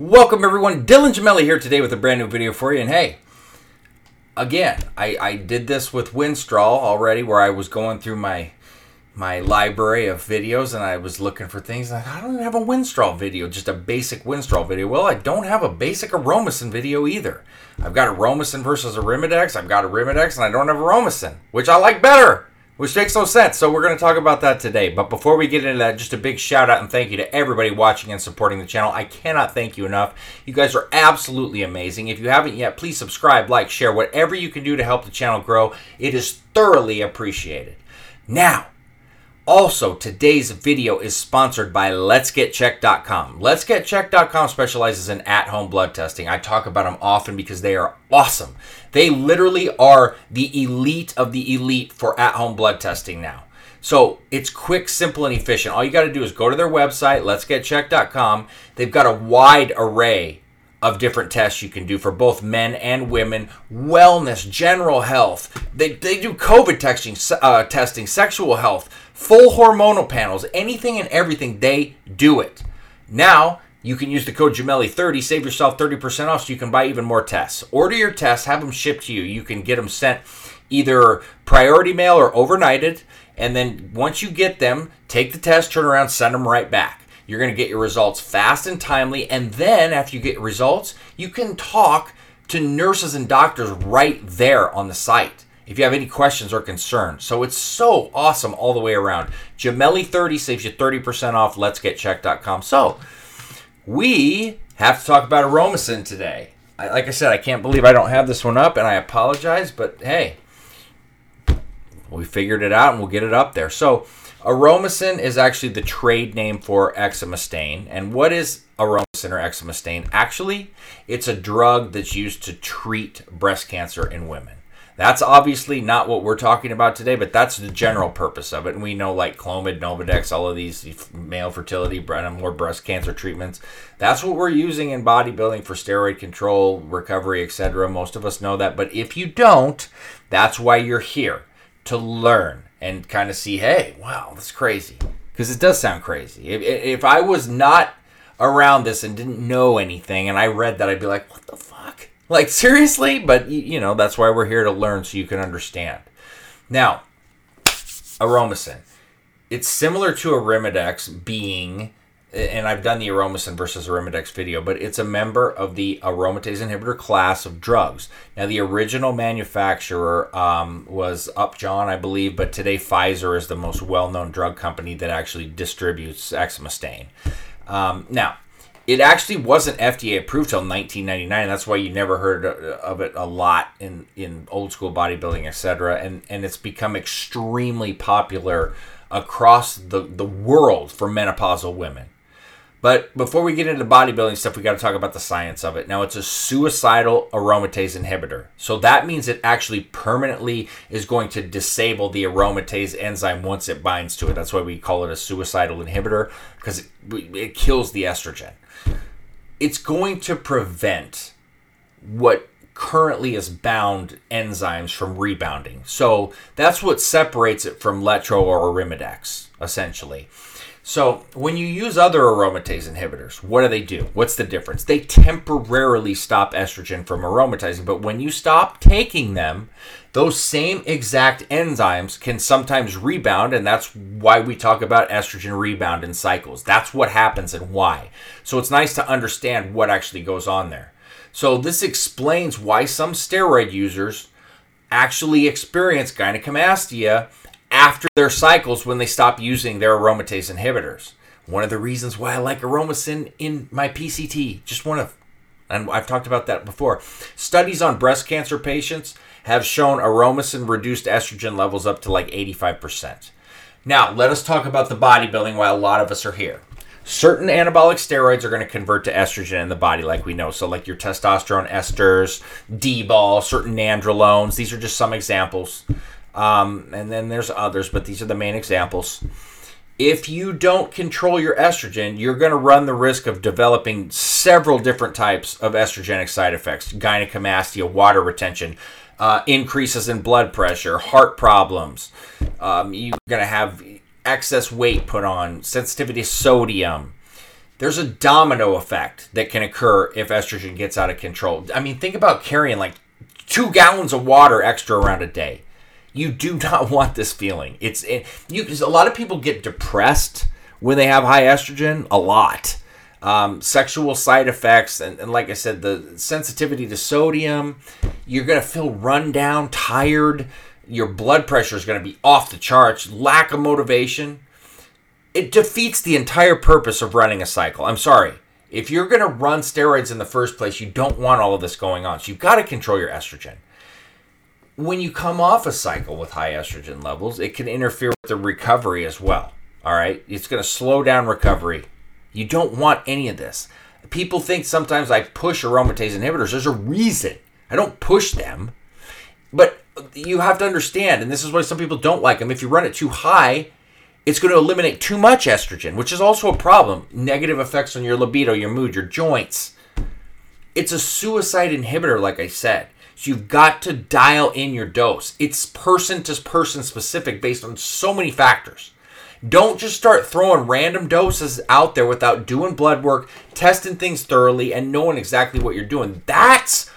Welcome everyone, Dylan Gemelli here today with a brand new video for you. And hey, again, I, I did this with Winstrol already, where I was going through my my library of videos and I was looking for things. Like, I don't even have a Winstrol video, just a basic Winstrol video. Well, I don't have a basic Aromasin video either. I've got Aromasin versus Arimidex. I've got Arimidex, and I don't have Aromasin, which I like better which makes no sense. So we're going to talk about that today. But before we get into that, just a big shout out and thank you to everybody watching and supporting the channel. I cannot thank you enough. You guys are absolutely amazing. If you haven't yet, please subscribe, like, share, whatever you can do to help the channel grow. It is thoroughly appreciated. Now, also, today's video is sponsored by Let'sGetChecked.com. Let'sGetChecked.com specializes in at home blood testing. I talk about them often because they are awesome. They literally are the elite of the elite for at home blood testing now. So it's quick, simple, and efficient. All you got to do is go to their website, letsgetchecked.com. They've got a wide array of different tests you can do for both men and women, wellness, general health. They, they do COVID testing, uh, testing, sexual health, full hormonal panels, anything and everything, they do it. Now, you can use the code Gemelli30, save yourself 30% off so you can buy even more tests. Order your tests, have them shipped to you. You can get them sent either priority mail or overnighted. And then once you get them, take the test, turn around, send them right back. You're going to get your results fast and timely. And then after you get results, you can talk to nurses and doctors right there on the site if you have any questions or concerns. So it's so awesome all the way around. Gemelli 30 saves you 30% off. Let's get checked.com. So we have to talk about aromasin today. I, like I said, I can't believe I don't have this one up, and I apologize, but hey, we figured it out and we'll get it up there. So Aromasin is actually the trade name for exemestane. And what is aromasin or exemestane? Actually, it's a drug that's used to treat breast cancer in women. That's obviously not what we're talking about today, but that's the general purpose of it. And we know like Clomid, Nolvadex, all of these male fertility, and uh, more breast cancer treatments. That's what we're using in bodybuilding for steroid control, recovery, etc. Most of us know that. But if you don't, that's why you're here to learn and kind of see, hey, wow, that's crazy. Because it does sound crazy. If, if I was not around this and didn't know anything and I read that, I'd be like, what the fuck? Like, seriously? But, you know, that's why we're here to learn so you can understand. Now, Aromasin. It's similar to Arimidex being and I've done the aromasin versus Arimidex video, but it's a member of the aromatase inhibitor class of drugs. Now, the original manufacturer um, was Upjohn, I believe, but today Pfizer is the most well-known drug company that actually distributes exemestane. Um, now, it actually wasn't FDA approved till 1999. That's why you never heard of it a lot in, in old school bodybuilding, etc. And and it's become extremely popular across the, the world for menopausal women. But before we get into bodybuilding stuff, we got to talk about the science of it. Now, it's a suicidal aromatase inhibitor. So that means it actually permanently is going to disable the aromatase enzyme once it binds to it. That's why we call it a suicidal inhibitor because it, it kills the estrogen. It's going to prevent what currently is bound enzymes from rebounding. So that's what separates it from Letro or Arimidex, essentially. So, when you use other aromatase inhibitors, what do they do? What's the difference? They temporarily stop estrogen from aromatizing, but when you stop taking them, those same exact enzymes can sometimes rebound, and that's why we talk about estrogen rebound in cycles. That's what happens and why. So, it's nice to understand what actually goes on there. So, this explains why some steroid users actually experience gynecomastia after their cycles when they stop using their aromatase inhibitors. One of the reasons why I like Aromasin in my PCT, just one of, and I've talked about that before. Studies on breast cancer patients have shown Aromasin reduced estrogen levels up to like 85%. Now, let us talk about the bodybuilding while a lot of us are here. Certain anabolic steroids are going to convert to estrogen in the body, like we know. So, like your testosterone esters, D-bol, certain nandrolones. These are just some examples. Um, and then there's others, but these are the main examples. If you don't control your estrogen, you're going to run the risk of developing several different types of estrogenic side effects gynecomastia, water retention, uh, increases in blood pressure, heart problems. Um, you're going to have excess weight put on, sensitivity to sodium, there's a domino effect that can occur if estrogen gets out of control. I mean, think about carrying like two gallons of water extra around a day. You do not want this feeling. It's it, you. A lot of people get depressed when they have high estrogen. A lot. Um, sexual side effects, and, and like I said, the sensitivity to sodium. You're gonna feel run down, tired. Your blood pressure is gonna be off the charts. Lack of motivation. It defeats the entire purpose of running a cycle. I'm sorry. If you're going to run steroids in the first place, you don't want all of this going on. So you've got to control your estrogen. When you come off a cycle with high estrogen levels, it can interfere with the recovery as well. All right? It's going to slow down recovery. You don't want any of this. People think sometimes I push aromatase inhibitors. There's a reason. I don't push them. But you have to understand, and this is why some people don't like them. If you run it too high, it's going to eliminate too much estrogen, which is also a problem. Negative effects on your libido, your mood, your joints. It's a suicide inhibitor, like I said. So you've got to dial in your dose. It's person to person specific based on so many factors. Don't just start throwing random doses out there without doing blood work, testing things thoroughly, and knowing exactly what you're doing. That's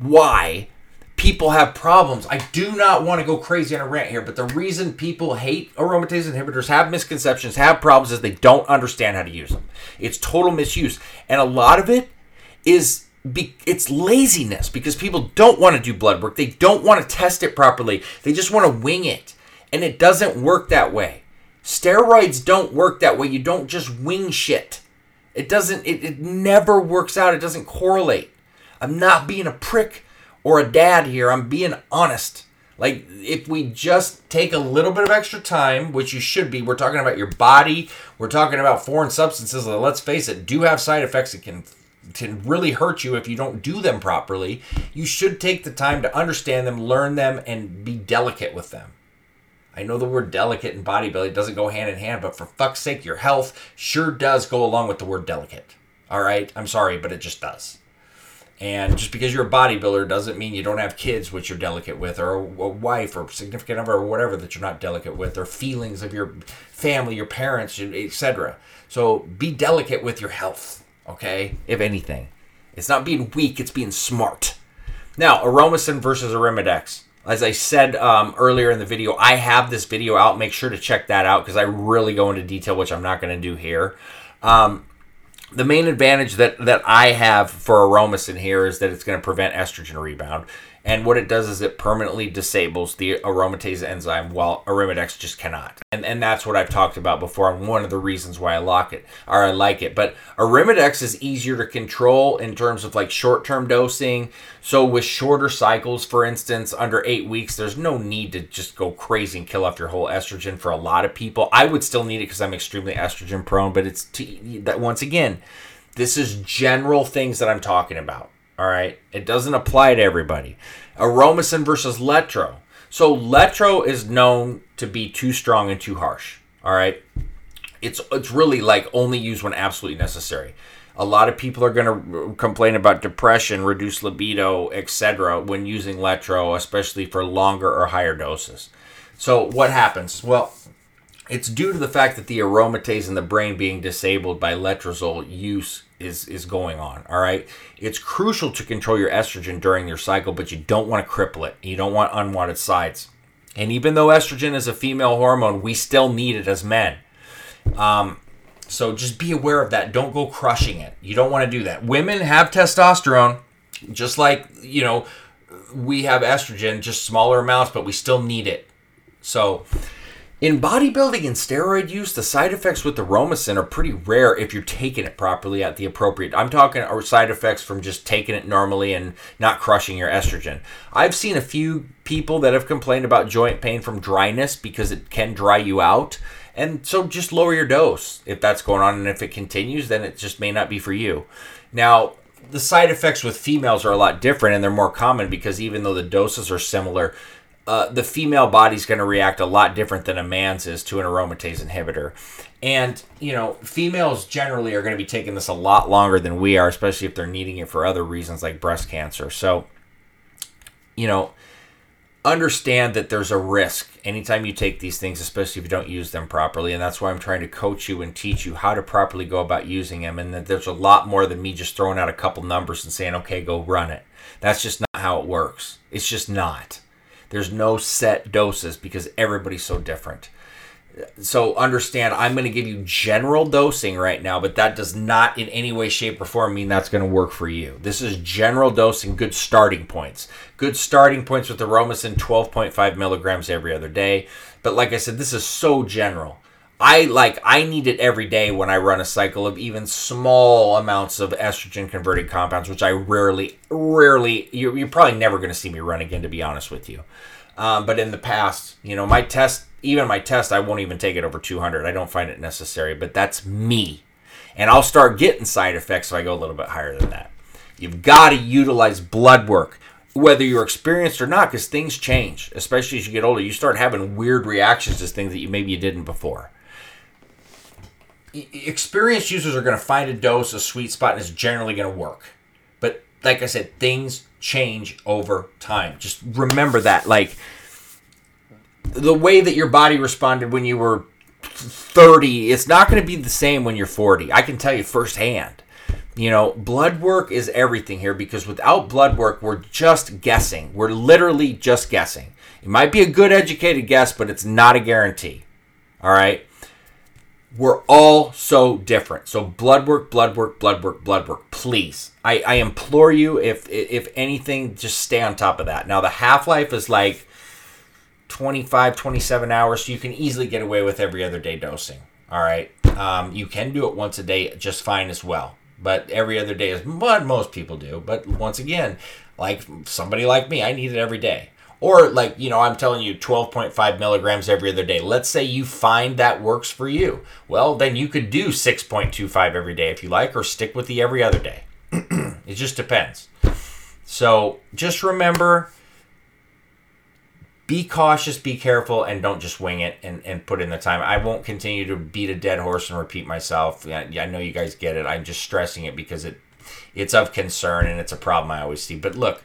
why people have problems. I do not want to go crazy on a rant here, but the reason people hate aromatase inhibitors, have misconceptions, have problems is they don't understand how to use them. It's total misuse. And a lot of it is be, it's laziness because people don't want to do blood work. They don't want to test it properly. They just want to wing it. And it doesn't work that way. Steroids don't work that way. You don't just wing shit. It doesn't it, it never works out. It doesn't correlate. I'm not being a prick or a dad here. I'm being honest. Like, if we just take a little bit of extra time, which you should be, we're talking about your body, we're talking about foreign substances that, let's face it, do have side effects that can can really hurt you if you don't do them properly. You should take the time to understand them, learn them, and be delicate with them. I know the word delicate and bodybuilding doesn't go hand in hand, but for fuck's sake, your health sure does go along with the word delicate. All right? I'm sorry, but it just does. And just because you're a bodybuilder doesn't mean you don't have kids which you're delicate with, or a, wife or significant other or whatever that you're not delicate with, or feelings of your family, your parents, etc. So be delicate with your health, okay? If anything, it's not being weak; it's being smart. Now, Aromasin versus Arimidex. As I said um, earlier in the video, I have this video out. Make sure to check that out because I really go into detail, which I'm not going to do here. Um, the main advantage that that I have for Aromasin here is that it's going to prevent estrogen rebound. And what it does is it permanently disables the aromatase enzyme while Arimidex just cannot. And and that's what I've talked about before and one of the reasons why I lock it or I like it. But Arimidex is easier to control in terms of like short-term dosing. So with shorter cycles, for instance, under 8 weeks, there's no need to just go crazy and kill off your whole estrogen for a lot of people. I would still need it cuz I'm extremely estrogen prone, but it's t- that once again, this is general things that I'm talking about. All right, it doesn't apply to everybody. Aromasin versus Letro. So Letro is known to be too strong and too harsh. All right, it's it's really like only used when absolutely necessary. A lot of people are going to complain about depression, reduced libido, etc. when using Letro, especially for longer or higher doses. So what happens? Well, it's due to the fact that the aromatase in the brain being disabled by letrozole use is is going on. All right, it's crucial to control your estrogen during your cycle, but you don't want to cripple it. You don't want unwanted sides. And even though estrogen is a female hormone, we still need it as men. Um, so just be aware of that. Don't go crushing it. You don't want to do that. Women have testosterone, just like you know we have estrogen, just smaller amounts, but we still need it. So in bodybuilding and steroid use, the side effects with the are pretty rare if you're taking it properly at the appropriate. I'm talking side effects from just taking it normally and not crushing your estrogen. I've seen a few people that have complained about joint pain from dryness because it can dry you out. And so just lower your dose if that's going on. And if it continues, then it just may not be for you. Now, the side effects with females are a lot different and they're more common because even though the doses are similar, uh, the female body's going to react a lot different than a man's is to an aromatase inhibitor. And, you know, females generally are going to be taking this a lot longer than we are, especially if they're needing it for other reasons like breast cancer. So, you know, understand that there's a risk anytime you take these things, especially if you don't use them properly. And that's why I'm trying to coach you and teach you how to properly go about using them. And that there's a lot more than me just throwing out a couple numbers and saying, okay, go run it. That's just not how it works. It's just not. There's no set doses because everybody's so different. So understand i'm going to give you general dosing right now but that does not in any way shape or form mean that's going to work for you. This is general dosing good starting points. Good starting points with aromasin 12.5 milligrams every other day. But like i said this is so general i like i need it every day when i run a cycle of even small amounts of estrogen converting compounds which i rarely rarely you're, you're probably never going to see me run again to be honest with you um, but in the past you know my test even my test, I won't even take it over 200. I don't find it necessary, but that's me. And I'll start getting side effects if I go a little bit higher than that. You've got to utilize blood work, whether you're experienced or not, because things change, especially as you get older. You start having weird reactions to things that you maybe you didn't before. Experienced users are going to find a dose, a sweet spot, and it's generally going to work. But like I said, things change over time. Just remember that. Like, the way that your body responded when you were 30, it's not going to be the same when you're 40. I can tell you firsthand. You know, blood work is everything here because without blood work, we're just guessing. We're literally just guessing. It might be a good educated guess, but it's not a guarantee. All right? We're all so different. So blood work, blood work, blood work, blood work. Please. I, I implore you, if if anything, just stay on top of that. Now the half-life is like 25, 27 hours, so you can easily get away with every other day dosing. All right. Um, you can do it once a day just fine as well. But every other day is what most people do. But once again, like somebody like me, I need it every day. Or like, you know, I'm telling you 12.5 milligrams every other day. Let's say you find that works for you. Well, then you could do 6.25 every day if you like, or stick with the every other day. it just depends. So just remember be cautious, be careful, and don't just wing it and, and put in the time. I won't continue to beat a dead horse and repeat myself. I, know you guys get it. I'm just stressing it because it it's of concern and it's a problem I always see. But look,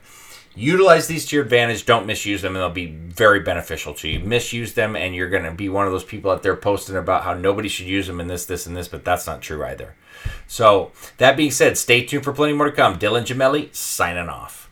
utilize these to your advantage. Don't misuse them, and they'll be very beneficial to you. Misuse them, and you're going to be one of those people out there posting about how nobody should use them and this, this, and this, but that's not true either. So, that being said, stay tuned for plenty more to come. Dylan Gemelli signing off.